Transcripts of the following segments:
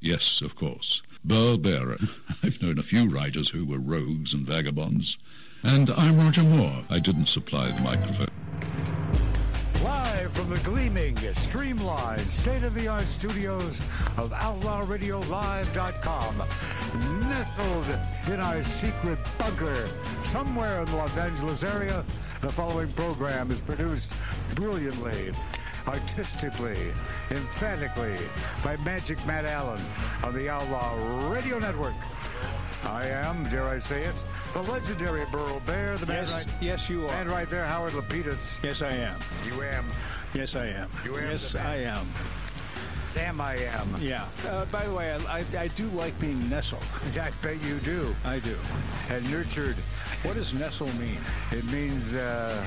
Yes, of course. Burl Barer. I've known a few writers who were rogues and vagabonds. And I'm Roger Moore. I didn't supply the microphone. Live from the gleaming, streamlined, state-of-the-art studios of OutlawRadioLive.com, nestled in our secret bunker somewhere in the Los Angeles area, the following program is produced brilliantly, artistically, emphatically by Magic Matt Allen on the Outlaw Radio Network. I am, dare I say it, the legendary Burl Barer, the man Yes, right, yes, you are. man right there, Howard Lapidus. Yes, I am. You am. Yes, I am. You am yes. I am. Sam, I am. Yeah. Uh, by the way, I, I, I do like being nestled. I bet you do. I do. And nurtured. What does nestle mean? It means, uh,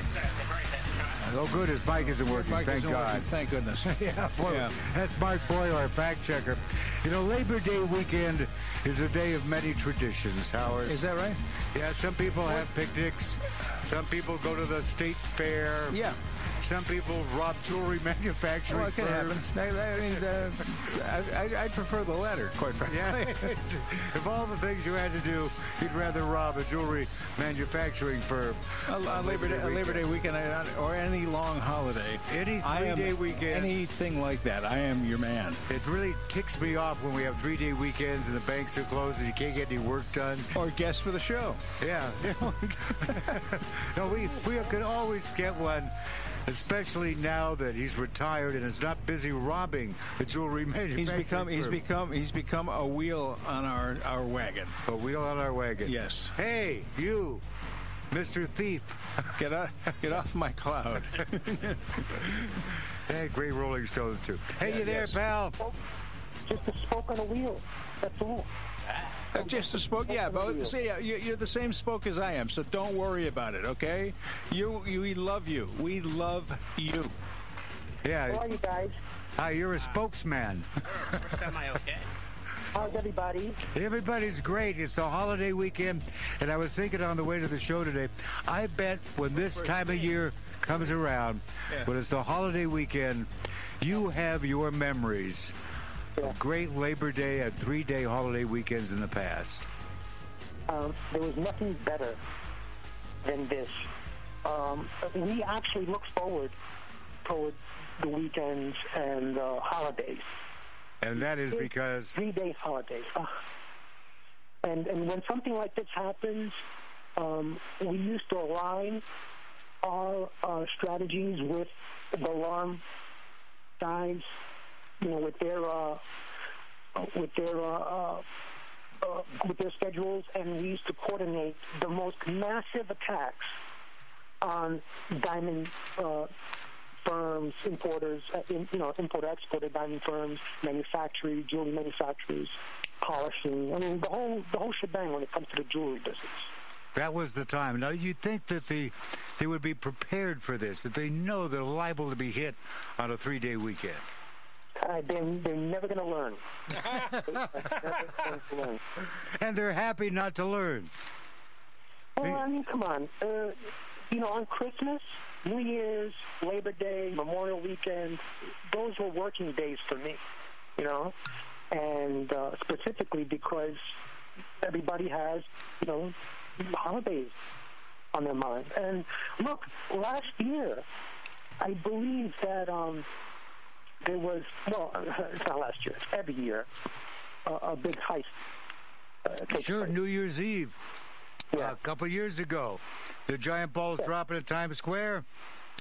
oh, good, his bike isn't working. Mike Thank isn't God. working. Thank goodness. Yeah, boy, Yeah. that's Mark Boyle, our fact checker. You know, Labor Day weekend is a day of many traditions, Howard. Is that right? Yeah, some people have picnics. Some people go to the state fair. Yeah. Some people rob jewelry manufacturing Well, it can happen. I, I mean, uh, I, I, prefer the latter, quite frankly. Yeah. if all the things you had to do, you'd rather rob a jewelry manufacturing firm. A, a Labor Day, a Labor Day weekend, or any long holiday. Any three-day weekend. Anything like that, I am your man. It really ticks me off when we have three day weekends and the banks are closed and you can't get any work done. Or guests for the show. Yeah. no, we, we can always get one, especially now that he's retired and is not busy robbing the jewelry manufacturing He's become he's become he's become a wheel on our our wagon. a wheel on our wagon. Yes. Hey, you, Mr. Thief. Get off get off my cloud. Hey, great Rolling Stones too. Hey, Yeah, you there, yes. pal? just a spoke on a wheel. That's all. Just a spoke, yeah. But see, uh, you- you're the same spoke as I am, so don't worry about it, okay? You, you, we love you. We love you. Yeah. How Yeah. are you guys? Hi, you're a spokesman. Semi okay. How's everybody? Everybody's great. It's the holiday weekend, and I was thinking on the way to the show today. I bet when this time of year comes around, Yeah. when it's the holiday weekend, you have your memories Yeah. of great Labor Day and three-day holiday weekends in the past. Um, there was nothing better than this. Um, we actually look forward toward the weekends and uh, holidays. And that is because three days holidays. Ugh. And and when something like this happens, um, we used to align our uh, strategies with the alarm guys, you know, with their uh, uh, with their uh, uh, uh, with their schedules, and we used to coordinate the most massive attacks on diamond uh, firms, importers, in, you know, import exporter diamond firms, manufacturers, jewelry manufacturers, polishing. I mean, the whole the whole shebang when it comes to the jewelry business. that was the time. Now you'd think that the they would be prepared for this, that they know they're liable to be hit on a three-day weekend. Uh, they're, they're never going to learn. They're never going to learn. And they're happy not to learn. Well, I mean, come on. Uh, you know, on Christmas, New Year's, Labor Day, Memorial Weekend, those were working days for me. You know, and uh, specifically because everybody has, you know, holidays on their mind. And look, last year, I believe that um, there was well, it's not last year. It's every year uh, a big heist. Uh, Sure, place. New Year's Eve. Yeah. A couple years ago, the giant balls dropping at Times Square.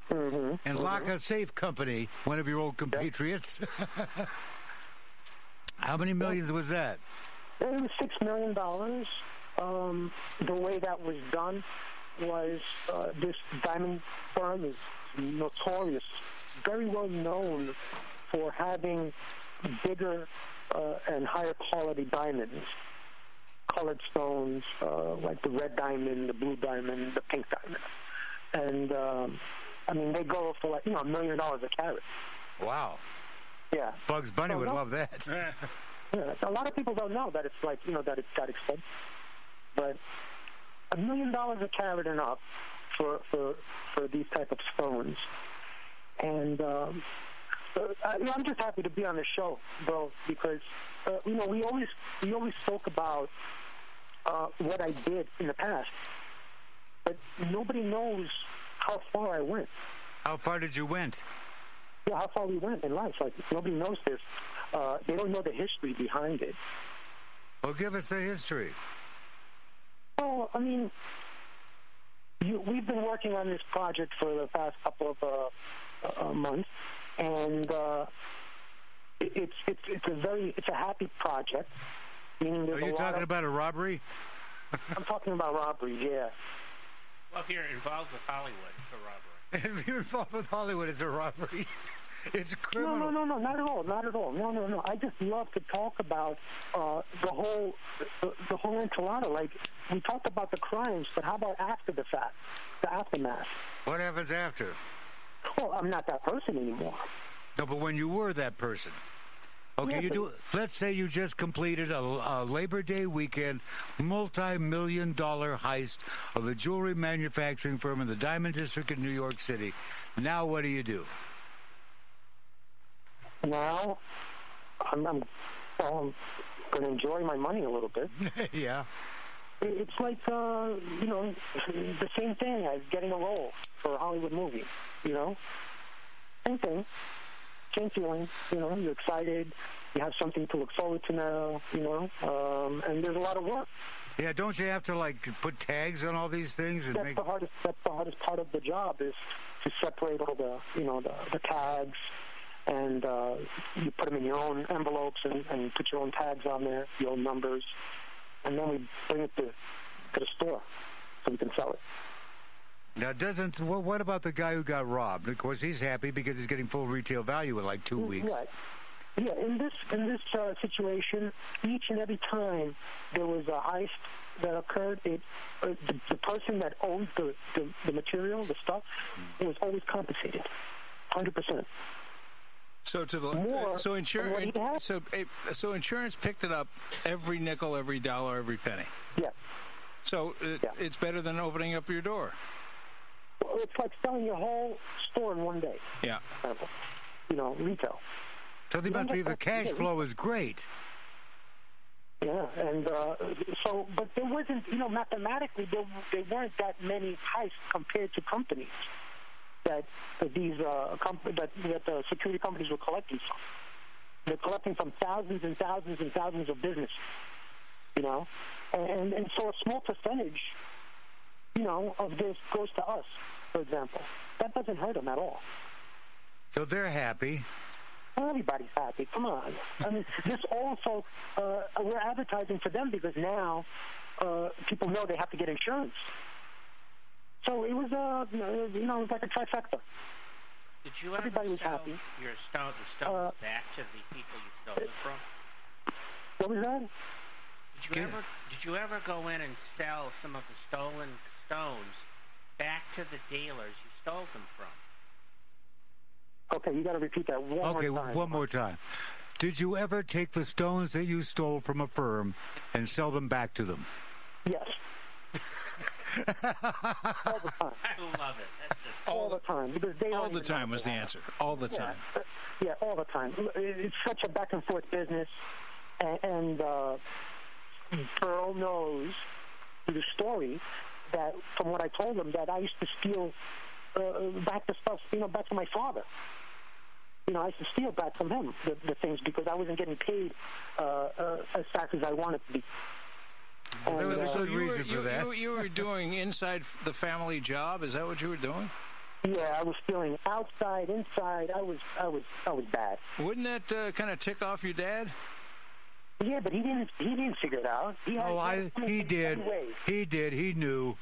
Mhm. And Laka Safe Company, one of your old compatriots. How many millions was that? It was six million dollars. Um, the way that was done was uh, this diamond firm is notorious, very well known for having bigger uh, and higher quality diamonds, colored stones uh, like the red diamond, the blue diamond, the pink diamond, and um, I mean they go for like you know a million dollars a carat. Wow. Yeah. Bugs Bunny Oh, would no. love that. Yeah, a lot of people don't know that it's like you know that it's that expensive, but a million dollars a carat and up for for for these type of stones, and um, uh, I, I'm just happy to be on the show, bro, because uh, you know we always we always spoke about uh, what I did in the past, but nobody knows how far I went. How far did you went? Yeah, how far we went in life. Like nobody knows this. Uh, they don't know the history behind it. Well, give us the history. Well, I mean, you, we've been working on this project for the past couple of uh, uh, months, and uh, it's it's it's a very it's a happy project. Meaning, Are you talking of, about a robbery? I'm talking about robberies. Yeah. Well, if you're involved with Hollywood, it's a robbery. if you're involved with Hollywood, it's a robbery. it's a No, no, no, no, not at all, not at all. No, no, no. I just love to talk about uh, the whole, the, the whole enchilada. Like we talked about the crimes, but how about after the fact, the aftermath? What happens after? Well, I'm not that person anymore. No, but when you were that person. Okay, you do. Let's say you just completed a, a Labor Day weekend, multi-million dollar heist of a jewelry manufacturing firm in the Diamond District in New York City. Now, what do you do? Now, I'm, I'm, well, I'm going to enjoy my money a little bit. yeah. It- It's like, uh, you know, the same thing as getting a role for a Hollywood movie. You know, same thing, same feeling. You know, you're excited. You have something to look forward to now. You know, um, and there's a lot of work. Yeah, don't you have to like put tags on all these things and That's make? the hardest. That's the hardest part of the job is to separate all the, you know, the, the tags, and uh, you put them in your own envelopes and, and put your own tags on there, your own numbers, and then we bring it to to the store so we can sell it. Now, doesn't what, what about the guy who got robbed? Of course, he's happy because he's getting full retail value in like two weeks. Right. Yeah, in this in this uh, situation, each and every time there was a heist that occurred, it uh, the, the person that owned the, the, the material, the stuff, was always compensated, hundred percent. So to the More so insurance what he had. so eh, so insurance picked it up every nickel, every dollar, every penny. Yeah, So it, Yeah. it's better than opening up your door. well, it's like selling your whole store in one day. Yeah. You know, retail. So they must be the cash flow is great. Yeah, and uh, so, but there wasn't, you know, mathematically, there, there weren't that many heists compared to companies that, that these uh, comp- that, that the security companies were collecting from. They're collecting from thousands and thousands and thousands of businesses, you know, and and so a small percentage, you know, of this goes to us, for example. That doesn't hurt them at all. So they're happy. Everybody's happy. Come on. I mean, this also, uh, we're advertising for them because now uh, people know they have to get insurance. So it was, uh, you know, it was like a trifecta. Did you ever Everybody was sell happy. your stone, the stones Uh, back to the people you stole it from? What was that? Did you ever did you ever go in and sell some of the stolen stones back to the dealers you stole them from? Okay, you got to repeat that one Okay, more time. Okay, one more time. Did you ever take the stones that you stole from a firm and sell them back to them? Yes. All the time. I love it. That's just All the time. Because they All the time was the answer. All the time. uh, yeah, all the time. It's such a back and forth business, and, and uh, Pearl knows through the story that, from what I told him, that I used to steal uh, back the stuff, you know, back to my father. You know, I used to steal back from him the, the things because I wasn't getting paid uh, uh, as fast as I wanted to be. There was And, a good you reason were, for you, that. You, you were doing inside the family job. Is that what you were doing? yeah, I was stealing outside, inside. I was, I was, I was bad. Wouldn't that uh, kind of tick off your dad? Yeah, but he didn't. He didn't figure it out. He had, Oh, I, he did. He did. He knew.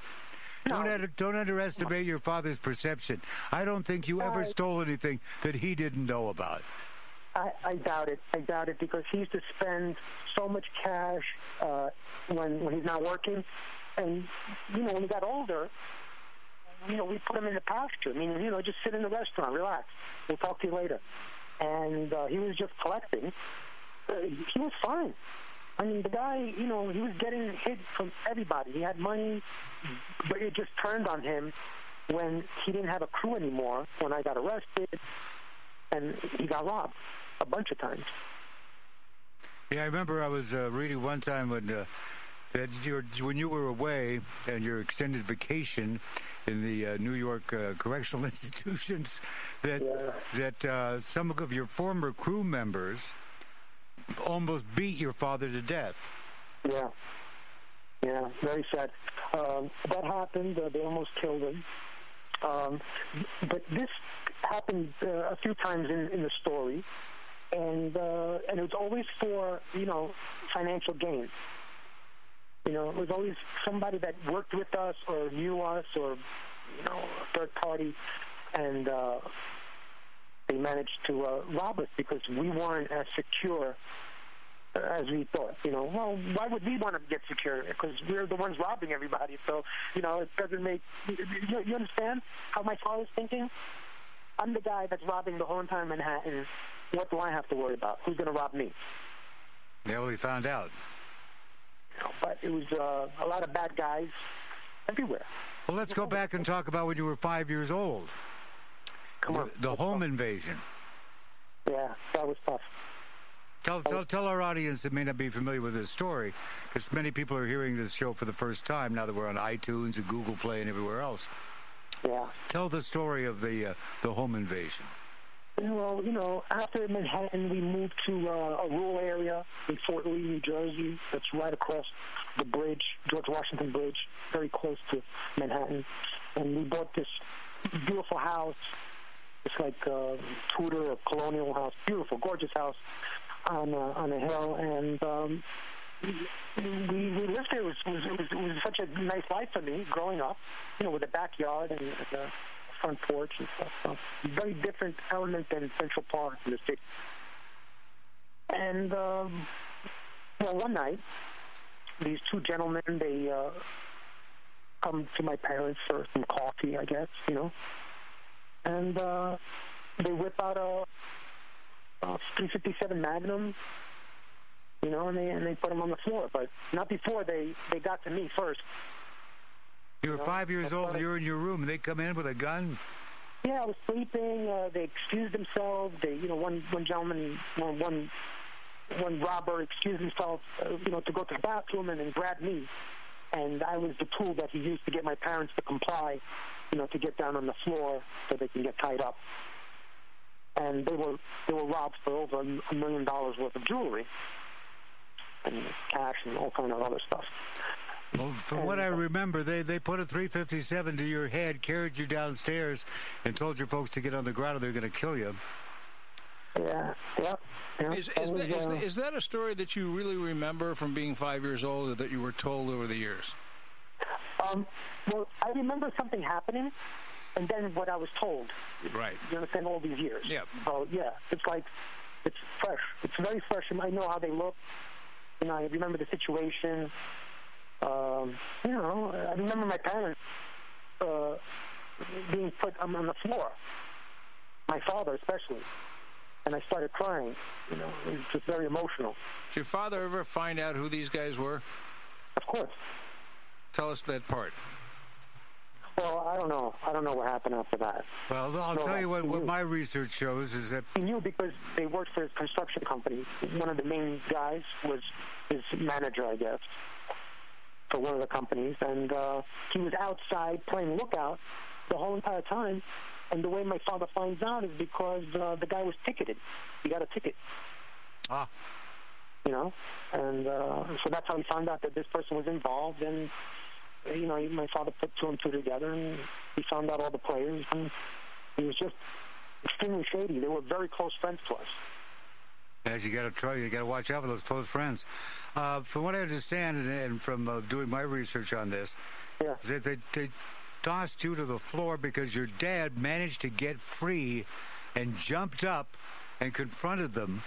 Don't, No. under, don't underestimate your father's perception. I don't think you ever Uh, stole anything that he didn't know about. I, I doubt it. I doubt it because he used to spend so much cash uh, when when he's not working, and you know when he got older, you know we put him in the pasture. I mean, you know, just sit in the restaurant, relax. We'll talk to you later. And uh, he was just collecting. Uh, he was fine. I mean, the guy, you know, he was getting hit from everybody. He had money, but it just turned on him when he didn't have a crew anymore. When I got arrested, and he got robbed a bunch of times. Yeah, I remember I was uh, reading one time when uh, that when you were away and your extended vacation in the uh, New York uh, correctional institutions that Yeah. that uh, some of your former crew members almost beat your father to death. Yeah. Yeah, very sad. Um, that happened. Uh, they almost killed him. Um, but this happened uh, a few times in, in the story, and uh, and it was always for you know financial gain. You know, it was always somebody that worked with us or knew us or you know a third party, and uh, they managed to uh, rob us because we weren't as secure as we thought. You know, well, why would we want to get secure? Because we're the ones robbing everybody. So, you know, it doesn't make. You, you understand how my father's thinking? I'm the guy that's robbing the whole entire Manhattan. What do I have to worry about? Who's going to rob me? Yeah, we found out. But it was uh, a lot of bad guys everywhere. Well, let's go back and talk about when you were five years old. Come on, The home invasion. yeah, that was tough. Tell, tell, tell our audience that may not be familiar with this story, because many people are hearing this show for the first time now that we're on iTunes and Google Play and everywhere else. Yeah. Tell the story of the uh, the home invasion. Well, you know, after Manhattan, we moved to uh, a rural area in Fort Lee, New Jersey. That's right across the bridge, George Washington Bridge, very close to Manhattan. And we bought this beautiful house. It's like a Tudor or colonial house, beautiful, gorgeous house on uh, on a hill. And um, we, we lived there. It was, was, it, was, it was such a nice life for me growing up, you know, with a backyard and, and a front porch and stuff. So very different element than Central Park in the city. And um, well, one night, these two gentlemen they uh, come to my parents for some coffee, I guess, you know, and uh, they whip out a, a 357 Magnum. You know, and they and they put them on the floor, but not before they they got to me first. You were No, five years that's old. You're in your room. They come in with a gun. Yeah, I was sleeping. Uh, they excused themselves. They, you know, one one gentleman, one one, one robber excused himself, uh, you know, to go to the bathroom and then grab me, and I was the tool that he used to get my parents to comply, you know, to get down on the floor so they can get tied up. And they were they were robbed for over a million dollars worth of jewelry and cash and all kind of other stuff. Well, from what I remember, they, they put a 357 to your head, carried you downstairs, and told your folks to get on the ground or they're going to kill you. Yeah, yeah. yeah. Is, That is, was, that, is, uh, that, is that a story that you really remember from being five years old or that you were told over the years? Um, well, I remember something happening, and then what I was told. Right. You understand all these years. Yeah. So yeah, it's like it's fresh. It's very fresh. and I know how they look. You know, I remember the situation. Um, you know, I remember my parents uh, being put on, on the floor. My father, especially, and I started crying. You know, it was just very emotional. Did your father ever find out who these guys were? Of course. Tell us that part. Well, I don't know. I don't know what happened after that. Well, I'll No, tell you what, what my research shows is that He knew because they worked for his construction company. One of the main guys was his manager, I guess, for one of the companies, and uh, he was outside playing lookout the whole entire time. And the way my father finds out is because uh, the guy was ticketed. He got a ticket, ah, you know, and uh, so that's how he found out that this person was involved. And you know, my father put two and two together, and he found out all the players. And he was just extremely shady. They were very close friends to us. as you got to try, you got to watch out for those close friends. Uh, from what I understand, and, and from uh, doing my research on this, Yeah. is that they, they tossed you to the floor because your dad managed to get free and jumped up and confronted them.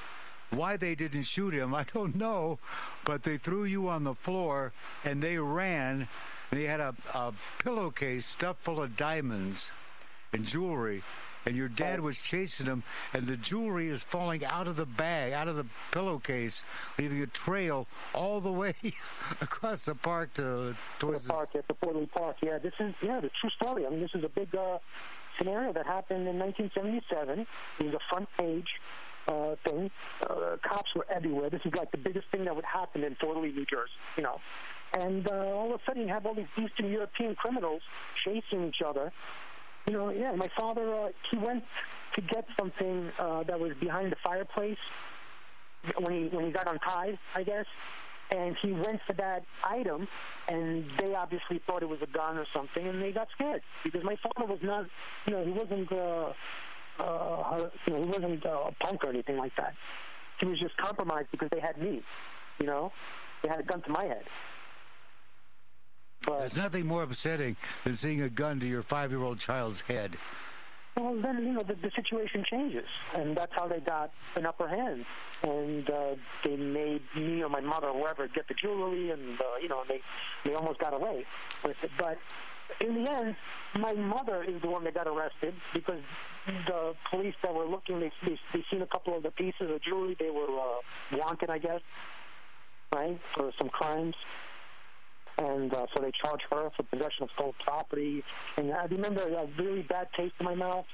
Why they didn't shoot him, I don't know, but they threw you on the floor and they ran. They had a, a pillowcase stuffed full of diamonds and jewelry, and your dad was chasing them, and the jewelry is falling out of the bag, out of the pillowcase, leaving a trail all the way across the park to to towards the park at the Fort Lee Park. Yeah, this is yeah the true story. I mean, this is a big uh, scenario that happened in 1977. It was a front page uh, thing. Uh, cops were everywhere. This is like the biggest thing that would happen in Fort Lee, New Jersey, you know. And uh, all of a sudden, you have all these Eastern European criminals chasing each other. You know, yeah, my father, uh, he went to get something uh, that was behind the fireplace when he when he got untied, I guess. And he went for that item, and they obviously thought it was a gun or something, and they got scared because my father was not, you know, he wasn't, uh, uh, you know, he wasn't uh, a punk or anything like that. He was just compromised because they had me, you know, they had a gun to my head. But, There's nothing more upsetting than seeing a gun to your five-year-old child's head. Well, then you know the, the situation changes, and that's how they got an upper hand, and uh, they made me or my mother or whoever get the jewelry, and uh, you know they they almost got away with it. But in the end, my mother is the one that got arrested because the police that were looking, they they, they seen a couple of the pieces of jewelry. They were uh, wanted, I guess, right, for some crimes and uh, so they charged her for possession of stolen property. And I remember a really bad taste in my mouth.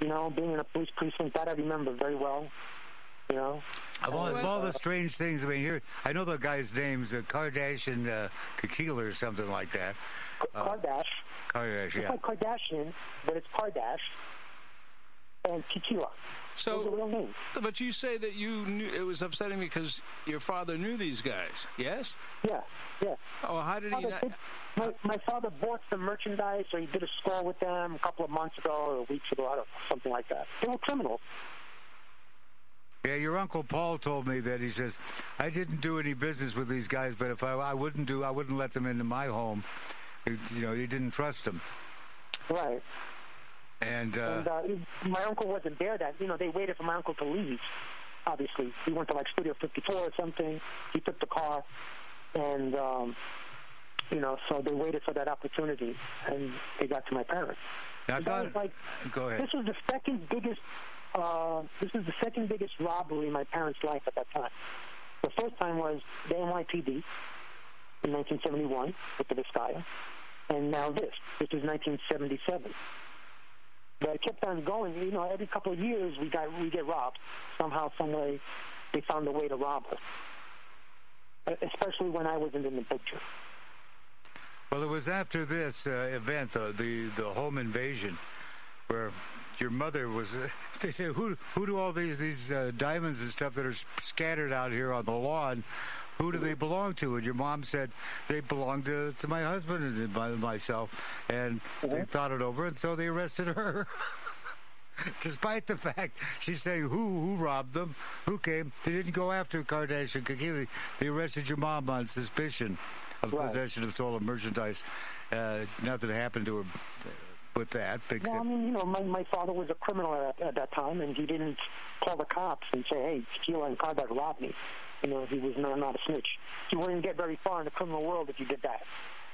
You know, being in a police precinct, that I remember very well. You know, of all, of all the strange things, I mean, here I know the guy's name's uh, Kardashian uh, Kakila or something like that. Uh, Kardash. Kardash, yeah. It's like Kardashian, but it's Kardash and Tequila. So, but you say that you knew it was upsetting because your father knew these guys. Yes. Yeah. Yeah. Oh, how did he? Not... my, my father bought the merchandise, or he did a score with them a couple of months ago or weeks ago, I don't know, something like that. They were criminals. Yeah, your uncle Paul told me that he says I didn't do any business with these guys, but if I, I wouldn't do, I wouldn't let them into my home. You know, he didn't trust them. Right. And, uh, and uh, my uncle wasn't there. That you know, they waited for my uncle to leave. Obviously, he went to like Studio 54 or something. He took the car, and um, you know, so they waited for that opportunity, and they got to my parents. Now, thought, like, go ahead. This was the second biggest. Uh, this was the second biggest robbery in my parents' life at that time. The first time was the NYPD in 1971 with the Vizcaya, and now this. This is 1977. But it kept on going. You know, every couple of years we got we get robbed somehow, some way. They found a way to rob us, especially when I wasn't in the picture. Well, it was after this uh, event, uh, the the home invasion, where your mother was. Uh, they say, "Who who do all these these uh, diamonds and stuff that are scattered out here on the lawn? Who do they belong to? And your mom said they belong to, to my husband and myself. And mm-hmm. they thought it over, and so they arrested her. Despite the fact she's saying who who robbed them, who came, they didn't go after Kardashian Kakili. They arrested your mom on suspicion of right. possession of stolen merchandise. Uh, nothing happened to her with that. Well, I mean, you know, my, my father was a criminal at, at that time, and he didn't call the cops and say, "Hey, Tequila and Kardak robbed me." You know, he was not, not a snitch. You wouldn't get very far in the criminal world if you did that.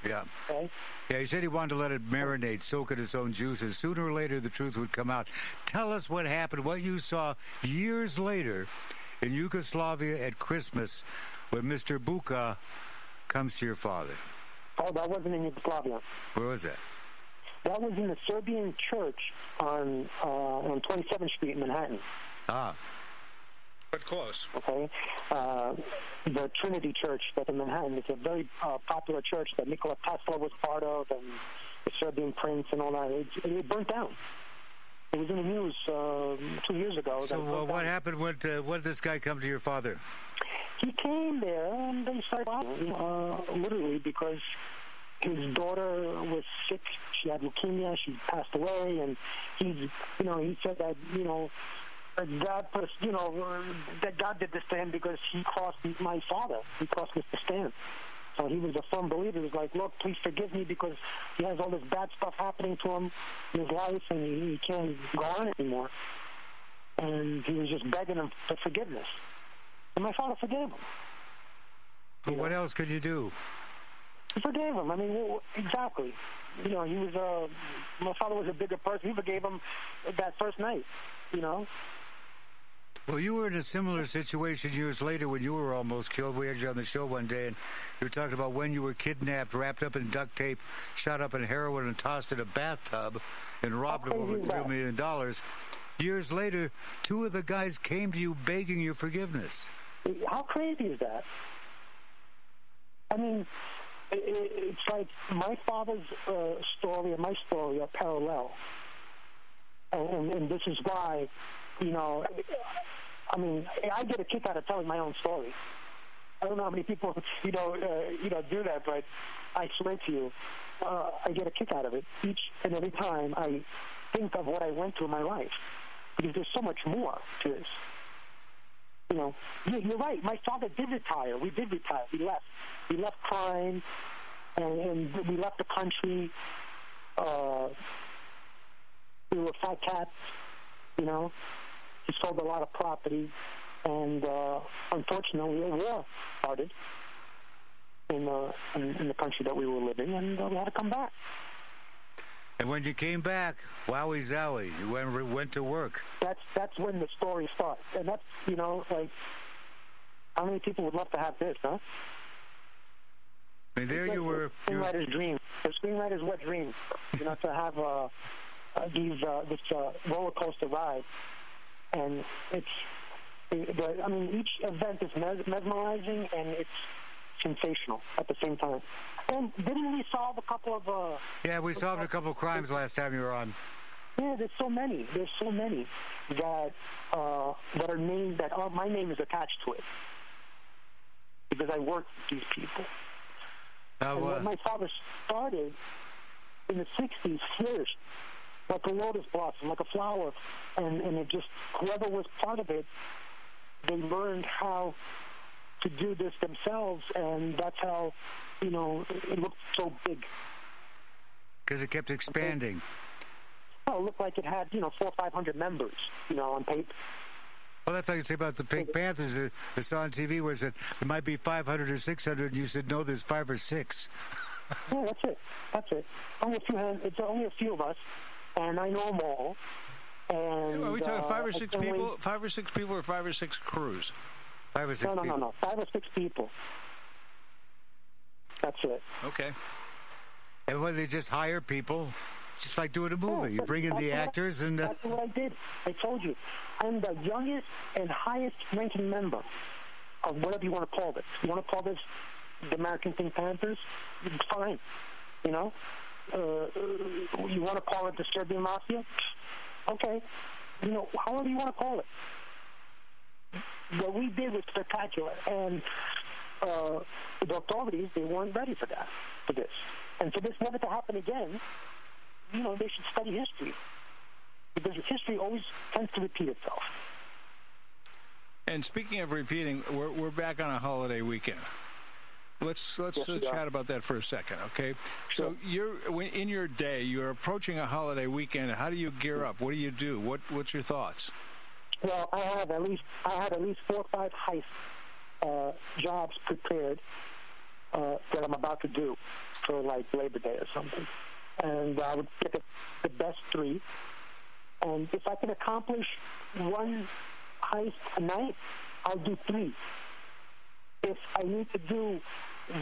Yeah. Okay? Yeah, he said he wanted to let it marinate, soak in its own juices. Sooner or later, the truth would come out. Tell us what happened, what you saw years later in Yugoslavia at Christmas when Mr. Buka comes to your father. Oh, that wasn't in Yugoslavia. Where was that? That was in the Serbian church on uh, on 27th Street in Manhattan. Ah. But close. Okay. Uh, the Trinity Church that's in Manhattan is a very uh, popular church that Nikola Tesla was part of and the Serbian prince and all that. It, it burnt down. It was in the news uh, two years ago. So uh, what happened? What, uh, what did this guy come to your father? He came there and they started uh, literally because his daughter was sick. She had leukemia. She passed away, and he's, you know, he said that, you know, God put, you know, that God did this to him because he crossed my father. He crossed Mr. Stan. So he was a firm believer. He was like, look, please forgive me because he has all this bad stuff happening to him in his life and he, he can't go on anymore. And he was just begging him for forgiveness. And my father forgave him. But what else could you do? He forgave him. I mean, exactly. You know, he was a. Uh, my father was a bigger person. He forgave him that first night. You know. Well, you were in a similar situation years later when you were almost killed. We had you on the show one day, and you were talking about when you were kidnapped, wrapped up in duct tape, shot up in heroin, and tossed in a bathtub. and robbed of over $3 million. Years later, two of the guys came to you begging your forgiveness. How crazy is that? I mean, it's like my father's uh, story and my story are parallel. And, this is why, you know, I mean, I get a kick out of telling my own story. I don't know how many people, you know, uh, you know, do that, but I swear to you, uh, I get a kick out of it each and every time I think of what I went through in my life, because there's so much more to this. You know, you're right. My father did retire. We did retire. We left. We left crime, and, and we left the country. Uh, we were fat cats. You know, he sold a lot of property, and uh, unfortunately, a war started in, uh, in, in the country that we were living, and uh, we had to come back. And when you came back, wowie zowie, you went went to work. That's that's when the story starts, and that's you know like how many people would love to have this, huh? I mean, there you were. The screenwriter's dream. The screenwriter's wet dream. You know, to have uh, uh, these uh, this uh, roller coaster ride, and it's. I mean, each event is mesmerizing and it's sensational at the same time. And didn't we solve a couple of? Uh, yeah, we solved a couple of crimes last time you were on. Yeah, there's so many. There's so many that uh, that are named that are, my name is attached to it because I worked with these people. Uh, and when my father started in the '60s, flourished like a lotus blossom, like a flower, and and it just whoever was part of it, they learned how to do this themselves, and that's how you know it looked so big. Because it kept expanding. Okay. Well, it looked like it had you know four or five hundred members, you know, on paper. Well, that's like you say about the Pink Panthers. I saw on TV where it said there might be 500 or 600, and you said no, there's five or six. yeah, that's it. That's it. Only a few. It's only a few of us, and I know them all. And, Are we talking uh, five or six people? Five or six people, or five or six crews? Five or six no, no, people. No, no, Five or six people. That's it. Okay. And when they just hire people, just like doing a movie, yeah, you bring in the actors and. Uh... That's what I did. I told you, I'm the youngest and highest ranking member of whatever you want to call this. You want to call this the American Pink Panthers? Fine. You know, uh, you want to call it the Serbian Mafia? Okay. You know, however you want to call it what we did was spectacular, and uh, the authorities they weren't ready for that, for this, and for this never to happen again. You know, they should study history because history always tends to repeat itself. And speaking of repeating, we're we're back on a holiday weekend. Let's let's chat about that for a second, okay? Sure. So you're in your day, you're approaching a holiday weekend. How do you gear up? What do you do? What what's your thoughts? Well, I have at least I had at least four or five heist uh, jobs prepared uh, that I'm about to do for like Labor Day or something, and I would pick the best three. And if I can accomplish one heist a night, I'll do three. If I need to do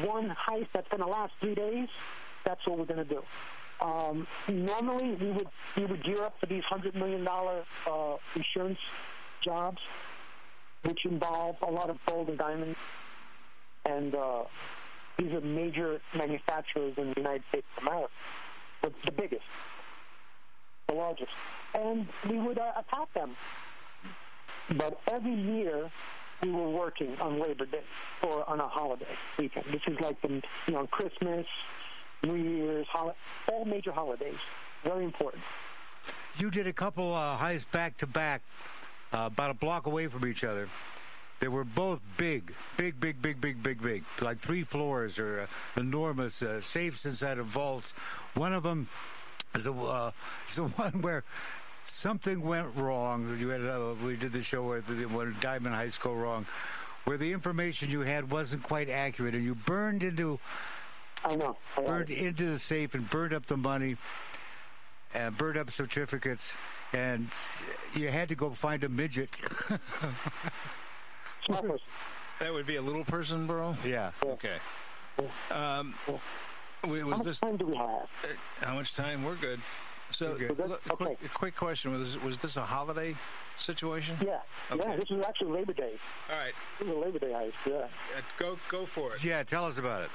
one heist that's going to last three days, that's what we're going to do. Um, normally, we would we would gear up for these hundred million dollar uh, insurance jobs, which involve a lot of gold and diamonds, and uh, these are major manufacturers in the United States of America, the, the biggest, the largest, and we would uh, attack them. But every year, we were working on Labor Day or on a holiday weekend. This is like the, you know Christmas, New Year's, hol- all major holidays. Very important. You did a couple uh, heists back to back, uh, about a block away from each other. They were both big, big, big, big, big, big, big, like three floors or uh, enormous uh, safes inside of vaults. One of them is the, uh, is the one where something went wrong. You had uh, we did the show where the when Diamond Heights go wrong, where the information you had wasn't quite accurate, and you burned into I know. I burned into the safe and burned up the money and burned up certificates, and you had to go find a midget. that would be a little person, bro. Yeah. Okay. Um, was how much this, time do we have? Uh, how much time? We're good. So, So that's- look, a quick, okay. a quick question: Was was this a holiday situation? Yeah, Okay. yeah. This was actually Labor Day. All right, This was a Labor Day heist. Yeah. uh, go go for it. Yeah, tell us about it.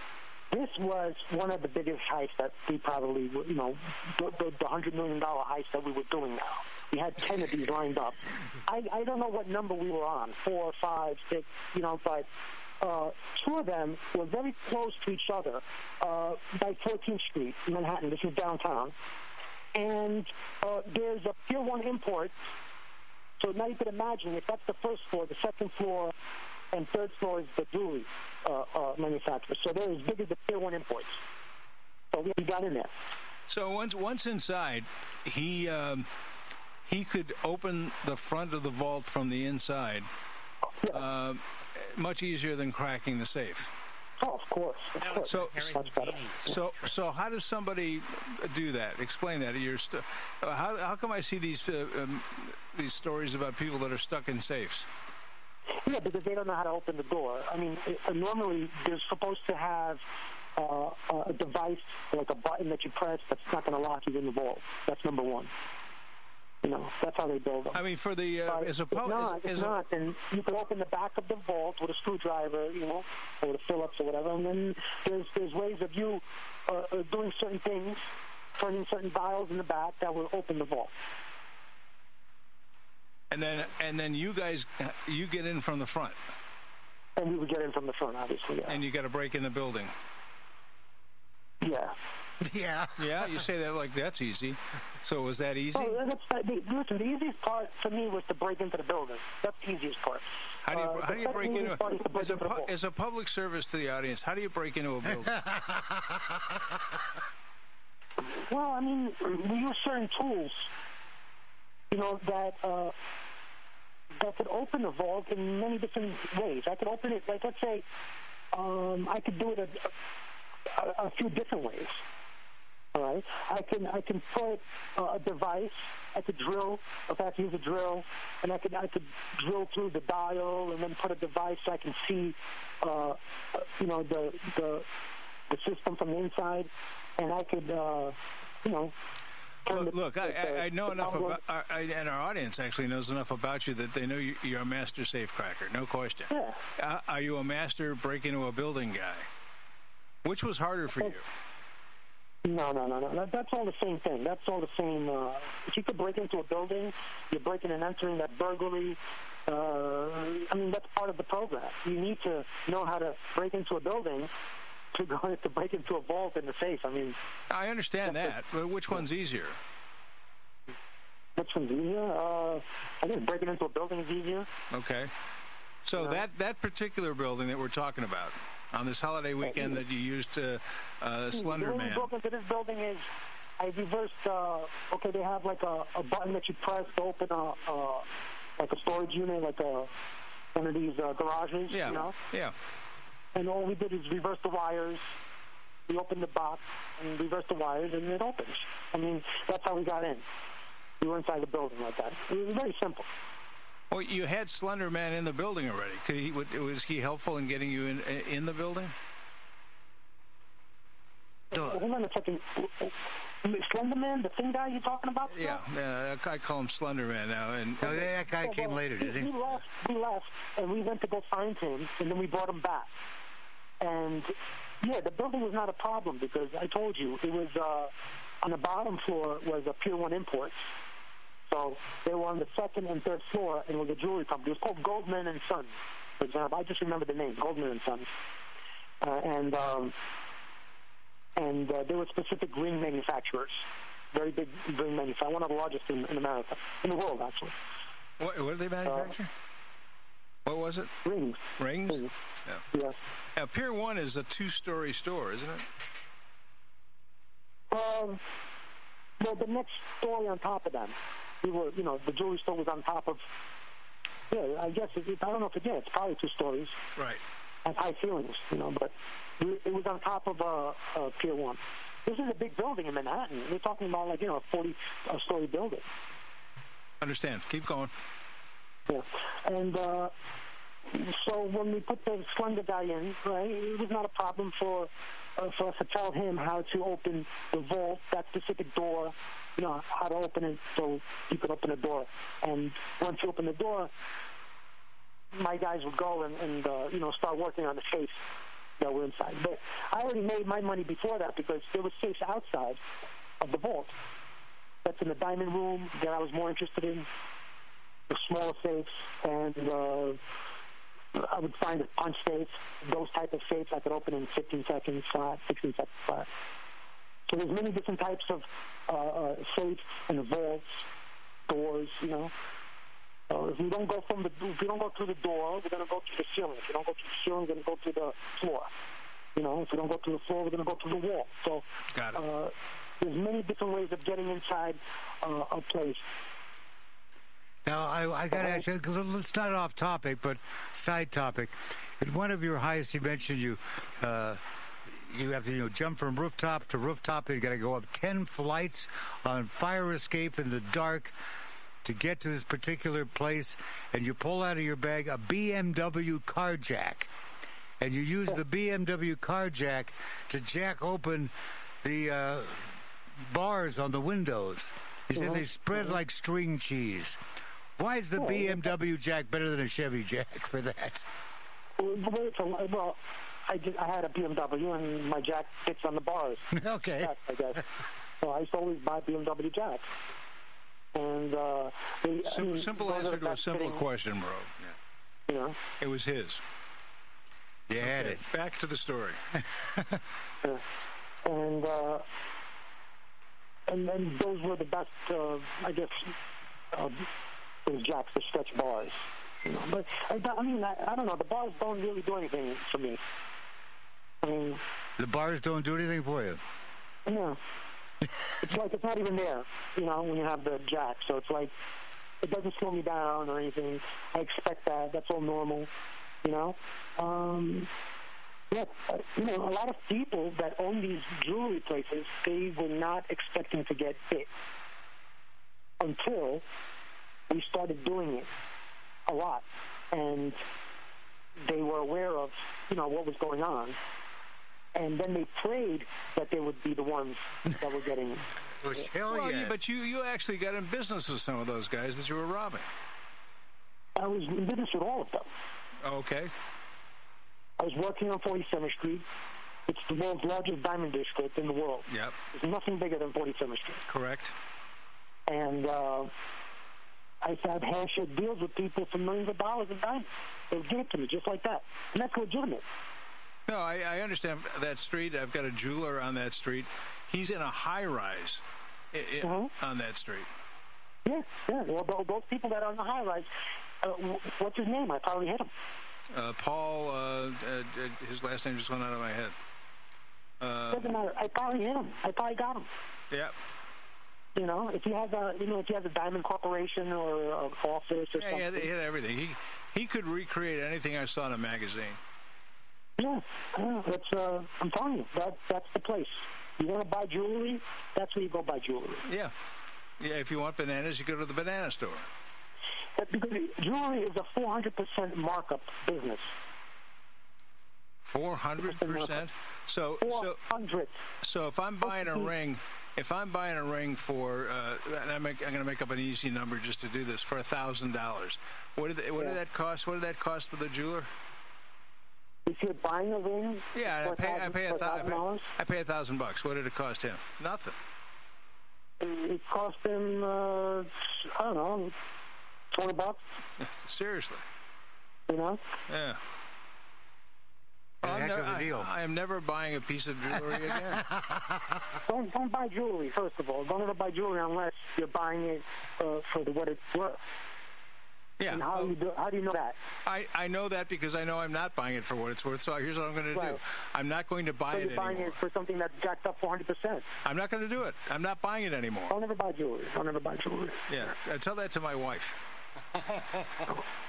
This was one of the biggest heists that we probably, you know, the, the, the hundred million dollar heist that we were doing now. We had ten of these lined up. I, I don't know what number we were on, four, five, six, you know, but uh, two of them were very close to each other uh, by 14th Street, in Manhattan. This is downtown, and uh, there's a Pier One import. So now you can imagine if that's the first floor, the second floor and third floor is the jewelry uh, uh, manufacturer. So they're as big as the Pier 1 imports. So we got in there. So once once inside, he um, he could open the front of the vault from the inside, uh, much easier than cracking the safe. Oh, of course. Of No, course. So- Harry Much better. So so how does somebody do that? Explain that. You're stu- uh, how how come I see these uh, um, these stories about people that are stuck in safes? Yeah, because they don't know how to open the door. I mean, it, uh, normally they're supposed to have uh, a device, like a button that you press that's not going to lock you in the vault. That's number one. You know, that's how they build them. I mean, for the uh, as a pub- not, as, as a, not, then you can open the back of the vault with a screwdriver, you know, or with a Phillips or whatever. And then there's there's ways of you uh, uh, doing certain things, turning certain dials in the back that will open the vault. and then and then you guys you get in from the front, And we would get in from the front, obviously. Yeah. and you got to break in the building. yeah. Yeah. Yeah, you say that like that's easy. So was that easy? Oh, that's, uh, the, listen, the easiest part for me was to break into the building. That's the easiest part. How do you Uh, how do you break into easiest part is break as a into the pu- as a public service to the audience? How do you break into a building? Well, I mean, we use certain tools, you know, that uh, that could open the vault in many different ways. I could open it, like, let's say, um, I could do it a, a, a few different ways. All right, I can I can put uh, a device. I could drill if I have to use a drill, and I could I could drill through the dial and then put a device so I can see, uh, you know, the the the system from the inside, and I could, uh, you know. Look, look I, I, I know enough about, our, I, and our audience actually knows enough about you that they know you, you're a master safe cracker, no question. Yeah. Uh, are you a master break into a building guy? Which was harder for you? No, no, no, no. That, that's all the same thing. That's all the same. Uh, if you could break into a building, you're breaking and entering that burglary. Uh, I mean, that's part of the program. You need to know how to break into a building to go to break into a vault in the safe. I mean, I understand that, but which one's easier? which one's easier? Uh, I think breaking into a building is easier. Okay. So that that particular building that we're talking about on this holiday weekend that you used uh, uh, Slender the Man. broke into this building is I reversed. Uh, okay, they have like a, a button that you press to open a, uh, like a storage unit, like a one of these uh, garages. Yeah. You know? Yeah. And all we did is reverse the wires. We opened the box and reversed the wires, and it opens. I mean, that's how we got in. We were inside the building like that. It was very simple. Well, you had Slender Man in the building already. Could he, was he helpful in getting you in in the building? Hold on a second. Slender Man, the thin guy you're talking about? Yeah, yeah. I call him Slender Man now. And No, that guy came well, later, did he he? left. We left, and we went to go find him, and then we brought him back. And yeah, the building was not a problem because I told you it was uh, on the bottom floor was a Pier One Imports. So they were on the second and third floor, and it was a jewelry company. It was called Goldman and Sons, for example. I just remember the name, Goldman and Sons. Uh, and um, and uh, they were specific ring manufacturers, very big ring manufacturer, one of the largest in, in America, in the world actually. what, what did they manufacture? what was it? Rings. Rings. Rings. Yeah. Yes. Now, Pier One is a two-story store, isn't it? Um, well, the next story on top of them, we were, you know, the jewelry store was on top of. Yeah, I guess it, I don't know if it did. It's probably two stories. Right. Has high ceilings, you know, but we- it was on top of uh, uh, Pier One. This is a big building in Manhattan. We're talking about like you know a forty-story building. Understand. Keep going. Yeah, and uh, so when we put the slender guy in, right, it was not a problem for uh, for us to tell him how to open the vault, that specific door, you know, how to open it so he could open the door. And once you open the door, my guys would go and, and uh, you know, start working on the safe that were inside. But I already made my money before that because there was safes outside of the vault. That's in the diamond room that I was more interested in, the smaller safes, and uh, I would find a punch safe, those type of safes I could open in 15 seconds flat, 16 seconds flat. So there's many different types of uh, uh, safes and vaults, doors, you know. Uh, if we don't go from the if we don't go through the door, we're gonna go to the ceiling. If we don't go to the ceiling, we're gonna go to the floor. You know, if we don't go to the floor, we're gonna go to the wall. So uh, there's many different ways of getting inside uh, a place. Now, I, I got to ask you, let's not off topic, but side topic. In one of your highest, you mentioned you uh, you have to you know jump from rooftop to rooftop. Then you got to go up ten flights on fire escape in the dark to get to this particular place, and you pull out of your bag a BMW car jack, and you use the BMW car jack to jack open the uh, bars on the windows. He said they spread like string cheese. Why is the BMW Jack better than a Chevy Jack for that? Well, I, did, I had a BMW and my Jack fits on the bars. okay. I guess. So I used to always buy BMW Jacks. And uh, they, simple, I mean, simple answer to a simple fitting, question, bro. Yeah. You know, it was his. You okay, had it. Back to the story. yeah. And uh, and then those were the best, uh, I guess, uh, those jacks, the stretch bars. You know, but I, I mean, I, I don't know. The bars don't really do anything for me. I mean, the bars don't do anything for you. No, it's like it's not even there. You know, when you have the jack, so it's like it doesn't slow me down or anything. I expect that. That's all normal. You know. Um, yeah, you know, a lot of people that own these jewelry places, they were not expecting to get hit until we started doing it a lot, and they were aware of you know what was going on, and then they prayed that they would be the ones that were getting. well, yes. but you you actually got in business with some of those guys that you were robbing. I was in business with all of them. Okay. I was working on 47th Street. It's the world's largest diamond district in the world. Yep. There's nothing bigger than 47th Street. Correct. And uh, I had handshake deals with people for millions of dollars in diamonds. They would give it to me just like that. And that's legitimate. No, I, I understand that street. I've got a jeweler on that street. He's in a high rise uh-huh. on that street. Yeah, yeah. Well, those people that are on the high rise, uh, what's his name? I probably hit him. Uh, Paul, uh, uh, his last name just went out of my head. Uh, Doesn't matter. I probably hit him. I probably got him. Yeah. You know, if he has a, you know, if he has a diamond corporation or an office or yeah, something. Yeah, he had everything. He he could recreate anything I saw in a magazine. Yeah, yeah. That's. Uh, I'm telling you, that that's the place. You want to buy jewelry? That's where you go buy jewelry. Yeah, yeah. If you want bananas, you go to the banana store. because jewelry is a 400% markup business. 400%? So, 400. So, so if I'm buying a ring, if I'm buying a ring for, uh, and I'm, I'm going to make up an easy number just to do this, for a $1,000, what, did, what yeah. did that cost? What did that cost for the jeweler? If you're buying a ring, yeah, I pay, I pay a thousand. I pay a thousand bucks. What did it cost him? Nothing. It cost him, uh, I don't know, twenty bucks. Seriously. You know? Yeah. Well, heck never, of a deal. I, I, am never buying a piece of jewelry again. don't don't buy jewelry. First of all, don't ever buy jewelry unless you're buying it uh, for the, what it's worth. Yeah. And how, well, you do, how do you know that? I, I know that because I know I'm not buying it for what it's worth. So here's what I'm going to do. I'm not going to buy so it you're anymore. buying it for something that's jacked up 400%. I'm not going to do it. I'm not buying it anymore. I'll never buy jewelry. I'll never buy jewelry. Yeah. I tell that to my wife.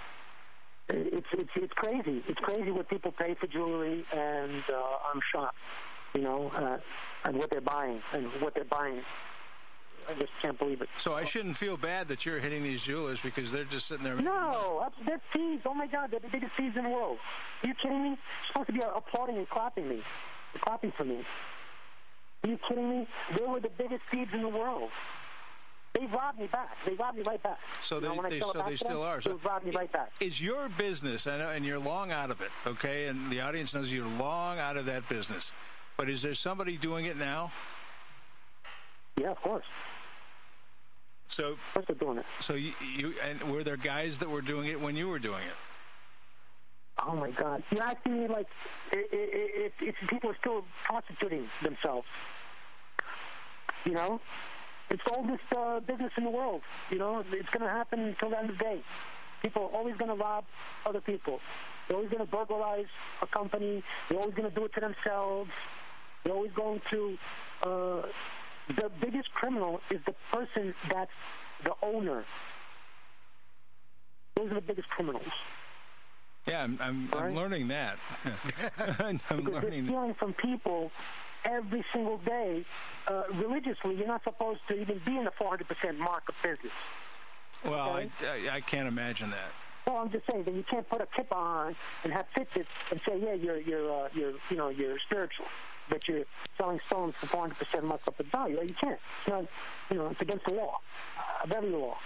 it's, it's, it's crazy. It's crazy what people pay for jewelry, and uh, I'm shocked, you know, uh, at what they're buying and what they're buying I just can't believe it. So I shouldn't feel bad that you're hitting these jewelers because they're just sitting there. No, they're thieves. Oh my God, they're the biggest thieves in the world. Are you kidding me? You're supposed to be applauding and clapping me, clapping for me. Are you kidding me? They were the biggest thieves in the world. They robbed me back. They robbed me right back. So You they, know, when I they, it so they to them, still are. They So robbed me right back. Is your business, know, and you're long out of it, okay? And the audience knows you're long out of that business. But is there somebody doing it now? Yeah, of course. So, Of course they're doing it. so you, you and were there guys that were doing it when you were doing it? Oh my God! You're asking me like i- i- i- if, if people are still prostituting themselves. You know, it's the oldest uh, business in the world. You know, it's going to happen until the end of the day. People are always going to rob other people. They're always going to burglarize a company. They're always going to do it to themselves. They're always going to. Uh, the biggest criminal is the person that's the owner. Those are the biggest criminals. Yeah, I'm, I'm, I'm learning that. I'm because they're learning. stealing from people every single day. Uh, religiously, you're not supposed to even be in the 400% mark of business. Well, I, okay. I, I can't imagine that. Well, I'm just saying that you can't put a kip on and have Fitbits and say, yeah, you're you're uh, you're you know you're spiritual, but you're selling stones for 400% markup of value. You can't. It's not, you know, it's against the law, uh, every law.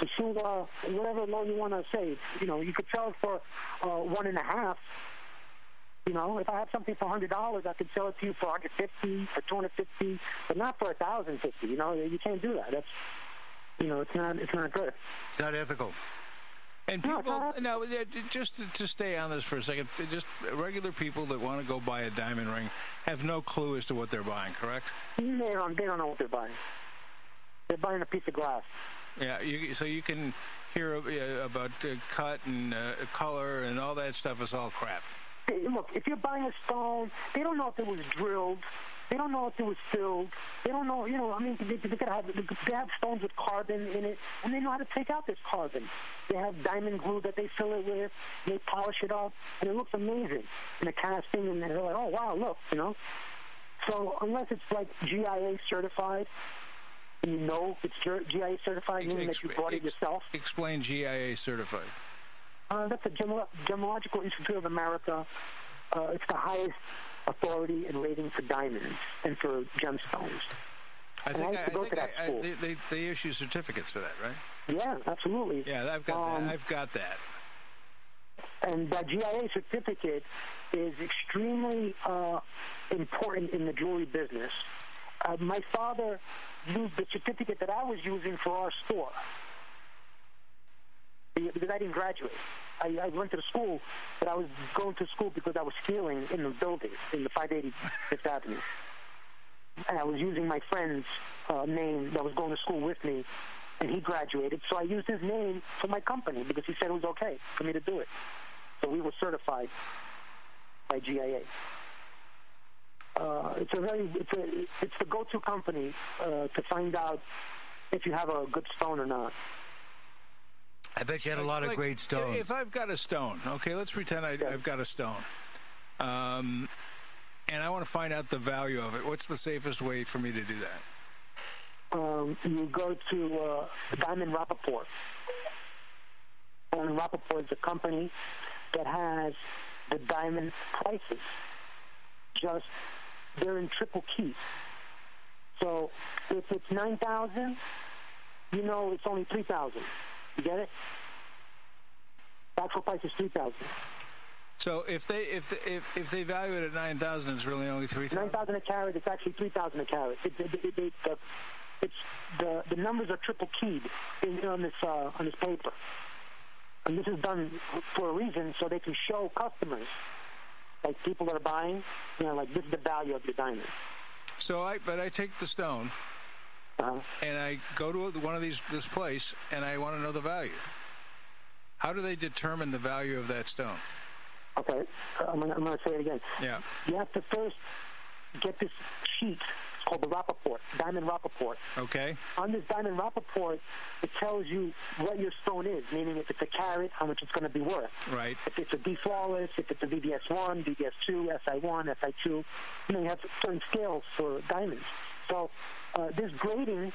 To shoot uh, whatever law you want to say, you know, you could sell it for uh, one and a half. You know, if I have something for hundred dollars, I could sell it to you for hundred fifty, for two hundred fifty, but not for a thousand fifty. You know, you can't do that. That's, you know, it's not it's not good. It's not ethical. And people, not- no, yeah, just to, to stay on this for a second, just regular people that want to go buy a diamond ring have no clue as to what they're buying, correct? They don't, they don't know what they're buying. They're buying a piece of glass. Yeah, you, so you can hear uh, about uh, cut and uh, color and all that stuff is all crap. Look, if you're buying a stone, they don't know if it was drilled. They don't know if it was filled. They don't know, you know, I mean, they, they, could have, they have stones with carbon in it, and they know how to take out this carbon. They have diamond glue that they fill it with. They polish it up, and it looks amazing in a casting, and they're like, oh, wow, look, you know. So unless it's like GIA certified, you know it's GIA certified, meaning that you Ex- bought it ex- yourself. Explain GIA certified. Uh, that's the Gemolo- Gemological Institute of America. Uh, it's the highest authority and rating for diamonds and for gemstones. I think, I I, go think I, I, they, they, they issue certificates for that, right? Yeah, absolutely. Yeah, I've got Um, that. I've got that. And that GIA certificate is extremely uh, important in the jewelry business. Uh, my father used the certificate that I was using for our store because I didn't graduate. I, I went to the school, but I was going to school because I was stealing in the building in the 580 Fifth Avenue. And I was using my friend's uh, name that was going to school with me, and he graduated. So I used his name for my company because he said it was okay for me to do it. So we were certified by GIA. Uh, it's a very it's a it's the go-to company uh, to find out if you have a good stone or not. I bet you had a lot of great stones. If I've got a stone, okay, let's pretend I, I've got a stone, um, and I want to find out the value of it. What's the safest way for me to do that? Um, you go to uh, Diamond Rapaport. Diamond Rapaport is a company that has the diamond prices. Just they're in triple keys. So if it's nine thousand, you know it's only three thousand. You get it? Actual price is three thousand. So if they if the, if, if they value it at nine thousand, it's really only three Nine thousand. thousand a carat. It's actually three thousand a carat. It, it, it, the, it's the the numbers are triple keyed in, on this uh, on this paper, and this is done for a reason so they can show customers, like people that are buying, you know, like this is the value of your diamond. So I but I take the stone Uh-huh. and I go to one of these this place and I want to know the value. How do they determine the value of that stone? Okay, I'm I'm gonna say it again. Yeah. You have to first get this sheet. It's called the Rapaport, Diamond Rapaport. Okay. On this Diamond Rapaport, it tells you what your stone is, meaning if it's a carat, how much it's going to be worth. Right. If it's a D flawless, if it's a VVS1, VVS2, SI1, SI2, you know, you have certain scales for diamonds. So uh, this grading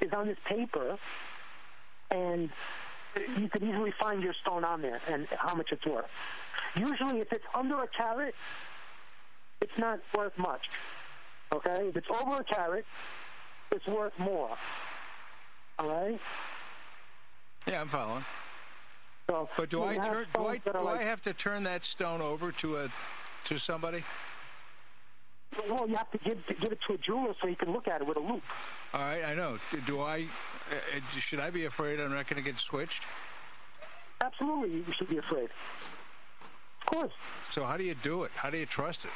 is on this paper, and you could easily find your stone on there and how much it's worth. Usually, if it's under a carat, it's not worth much. Okay? If it's over a carat, it's worth more. All right? Yeah, I'm following. So, But do I turn? Do I, do I have to turn that stone over to a to somebody? Well, you have to give give it to a jeweler so he can look at it with a loupe. All right, I know. Do- Do I? Uh, uh, should I be afraid I'm not going to get switched? Absolutely, you should be afraid. Of course. So how do you do it? How do you trust it?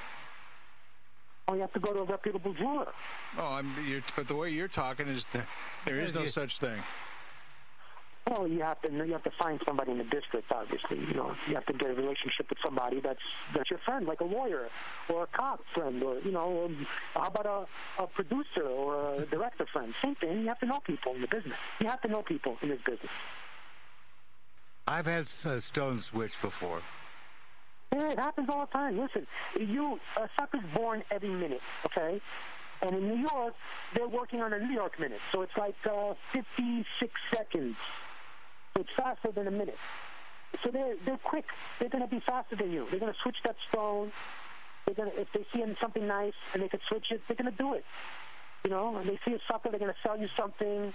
Well, you have to go to a reputable jeweler. Oh, I'm. You're, but the way you're talking is there is no such thing. Well, you have to you have to find somebody in the district. Obviously, you know you have to get a relationship with somebody that's that's your friend, like a lawyer or a cop friend, or you know, um, how about a, a producer or a director friend? Same thing. You have to know people in the business. You have to know people in this business. I've had uh, stones switched before. Yeah, it happens all the time. Listen, you a sucker's born every minute, okay? And in New York, they're working on a New York minute, so it's like uh, 56 seconds. It's faster than a minute. So they're they're quick. They're going to be faster than you. They're going to switch that stone. They're going to if they see something nice and they can switch it, they're going to do it. You know, and they see a sucker, they're going to sell you something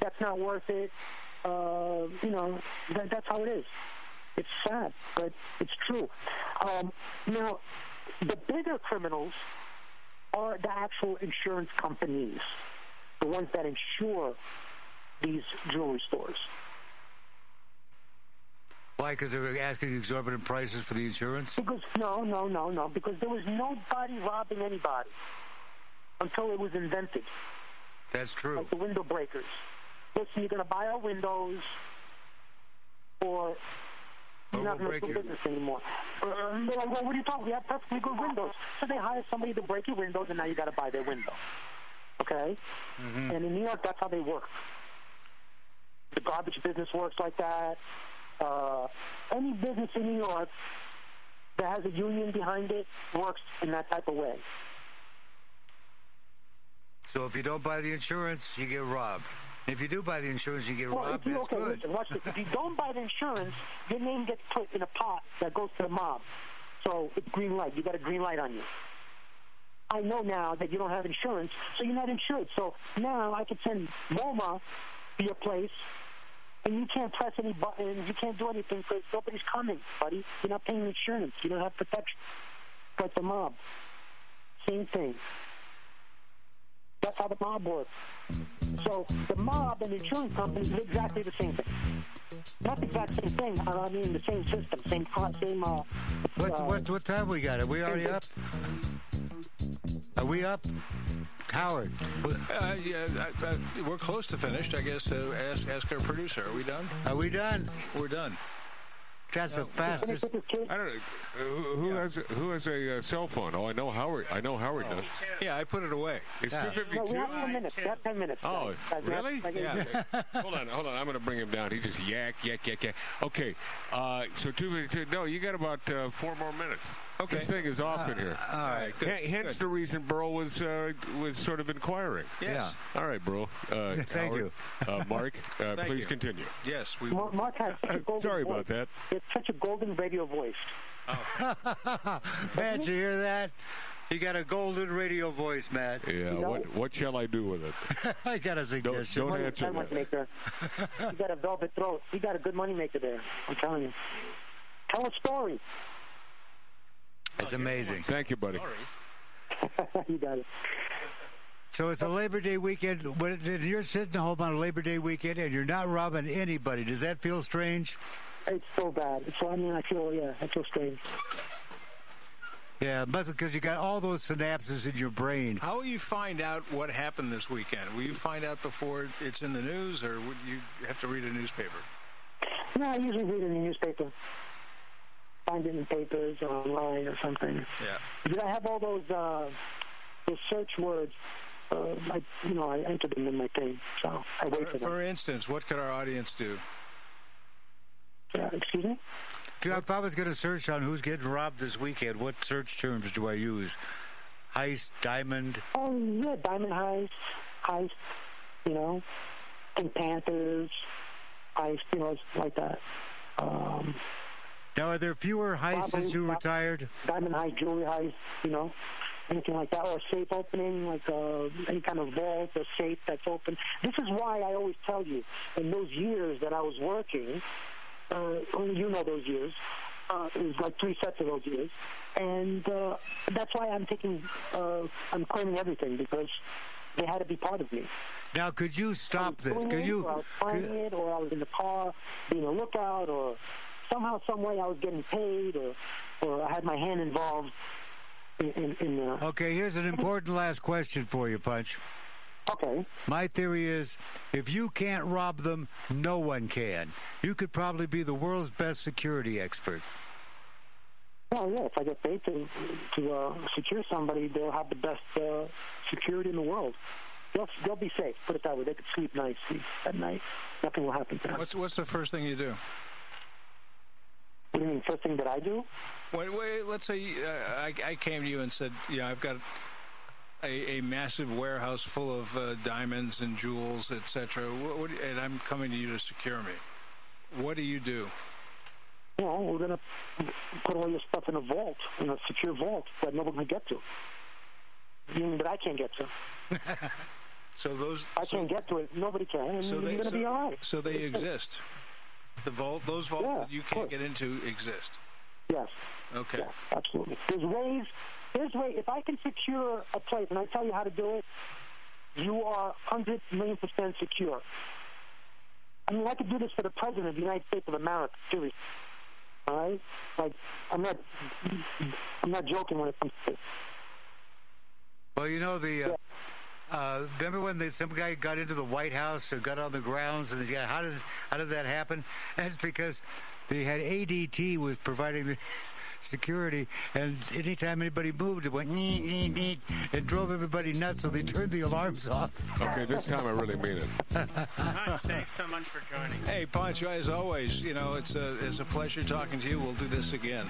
that's not worth it. Uh, you know, that, that's how it is. It's sad, but it's true. Um, now, the bigger criminals are the actual insurance companies, the ones that insure these jewelry stores. Why? Because they were asking exorbitant prices for the insurance? Because no, no, no, no. Because there was nobody robbing anybody until it was invented, That's true. like the window breakers. Listen, you're going to buy our windows, or you're not going to do your- business anymore. Uh, they're like, well, what are you talking? We have perfectly good windows. So they hire somebody to break your windows, and now you got to buy their window. Okay? Mm-hmm. And in New York, that's how they work. The garbage business works like that. Uh, any business in New York that has a union behind it works in that type of way. So if you don't buy the insurance, you get robbed. If you do buy the insurance, you get Well, robbed. if you, That's okay, good. listen, watch this. If you don't buy the insurance, your name gets put in a pot that goes to the mob. So it's green light. You got a green light on you. I know now that you don't have insurance, so you're not insured. So now I could send MoMA to your place, and you can't press any buttons. You can't do anything because nobody's coming, buddy. You're not paying insurance. You don't have protection. But the mob. Same thing. That's how the mob works. So the mob and the insurance companies are exactly the same thing. Not the exact same thing. I mean the same system, same co- same. Uh, What, uh, what, what time we got? Are we already up? Are we up? Howard. Uh, yeah, uh, uh, we're close to finished. I guess. Uh, ask, ask our producer. Are we done? Are we done? We're done. That's the finish fastest. with this kid. I don't know Uh, who, who has a, who has a uh, cell phone. Oh, I know Howard. I know Howard does. Yeah, I put it away. It's Yeah. two No, we two. have ten minutes. We have ten minutes. Oh, guys. Guys, we have- really? Yeah. hold on, hold on. I'm going to bring him down. He just yak, yak, yak, yak. Okay, uh, so two fifty two. No, you got about uh, four more minutes. Okay. This thing is off in here. All right. H- Hence the reason Burl was uh, was sort of inquiring. Yes. All right, Burl. Uh, Thank Howard, Uh, Mark, uh, Thank please you. continue. Yes. We. Mark, Mark has such a golden Sorry voice. about that. It's such a golden radio voice. Oh. Matt, you hear that? You got a golden radio voice, Matt. Yeah. know- What what shall I do with it? I got a Don't, suggestion. don't Money, answer that money that. maker. you got a velvet throat. You got a good money maker there. I'm telling you. Tell a story. It's amazing. Thank you, buddy. you got it. So it's a Labor Day weekend. When you're sitting home on a Labor Day weekend and you're not robbing anybody, does that feel strange? It's so bad. So I mean, I feel yeah, I feel strange. Yeah, but because you got all those synapses in your brain. How will you find out what happened this weekend? Will you find out before it's in the news, or would you have to read a newspaper? No, I usually read in the newspaper. Find it in papers or online or something. Yeah. Because I have all those uh, those search words. Uh, I, you know, I enter them in my thing, so I wait for For, them. for instance, what could our audience do? Yeah, excuse me. If I was going to search on who's getting robbed this weekend, what search terms do I use? heist, diamond. Oh yeah, diamond heist, heist. You know, Pink Panthers, heist. You know, like that. Um, now, are there fewer heists since you retired? Diamond heist, jewelry heist. You know, anything like that, or safe opening, like uh, any kind of vault or safe that's open. This is why I always tell you, in those years that I was working, uh, you know those years, uh, it was like three sets of those years, and uh, that's why I'm taking, uh, I'm claiming everything because they had to be part of me. Now, could you stop this? Could you? Or I was could, it, or I was in the car being a lookout, or somehow, some way, I was getting paid, or or I had my hand involved in, in, uh, okay, here's an important last question for you, Punch. Okay. My theory is if you can't rob them, no one can. You could probably be the world's best security expert. Well, yeah, if I get paid to, to uh, secure somebody, they'll have the best uh, security in the world. They'll, they'll be safe, put it that way. They could sleep nicely at night. Nothing will happen to them. What's, what's the first thing you do? What do you mean, first thing that I do? Wait, wait, let's say uh, I, I came to you and said, yeah, I've got a, a massive warehouse full of uh, diamonds and jewels, etc., and I'm coming to you to secure me. What do you do? Well, we're going to put all your stuff in a vault, in a secure vault that no one can get to. Meaning that I can't get to. so those I so, can't get to it. Nobody can. So they, are going to so, be all right. So they exist. The vault, those vaults yeah, that you can't get into exist. Yes. Okay. Yes, absolutely. There's ways. There's ways. If I can secure a place, and I tell you how to do it, you are hundred million percent secure. I mean, I could do this for the president of the United States of America, seriously. All right, like I'm not, I'm not joking when it comes to this. Well, you know the. Uh, yeah. Uh, remember when the, some guy got into the White House or got on the grounds, and yeah, how did how did that happen? That's because they had ADT was providing the security, and anytime anybody moved, it went and drove everybody nuts. So they turned the alarms off. Okay, this time I really mean it. Punch, thanks so much for joining. Hey, Punch, as always, you know it's a it's a pleasure talking to you. We'll do this again.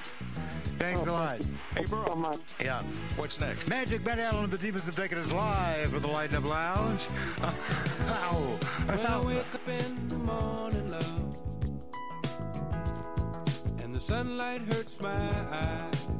Thanks a lot. Hey, bro. I'm on Yeah. What's next? Magic Matt Allen and the Demons have taken us live for the Light Up Lounge. Ow. When I wake up in the morning, love, and the sunlight hurts my eyes.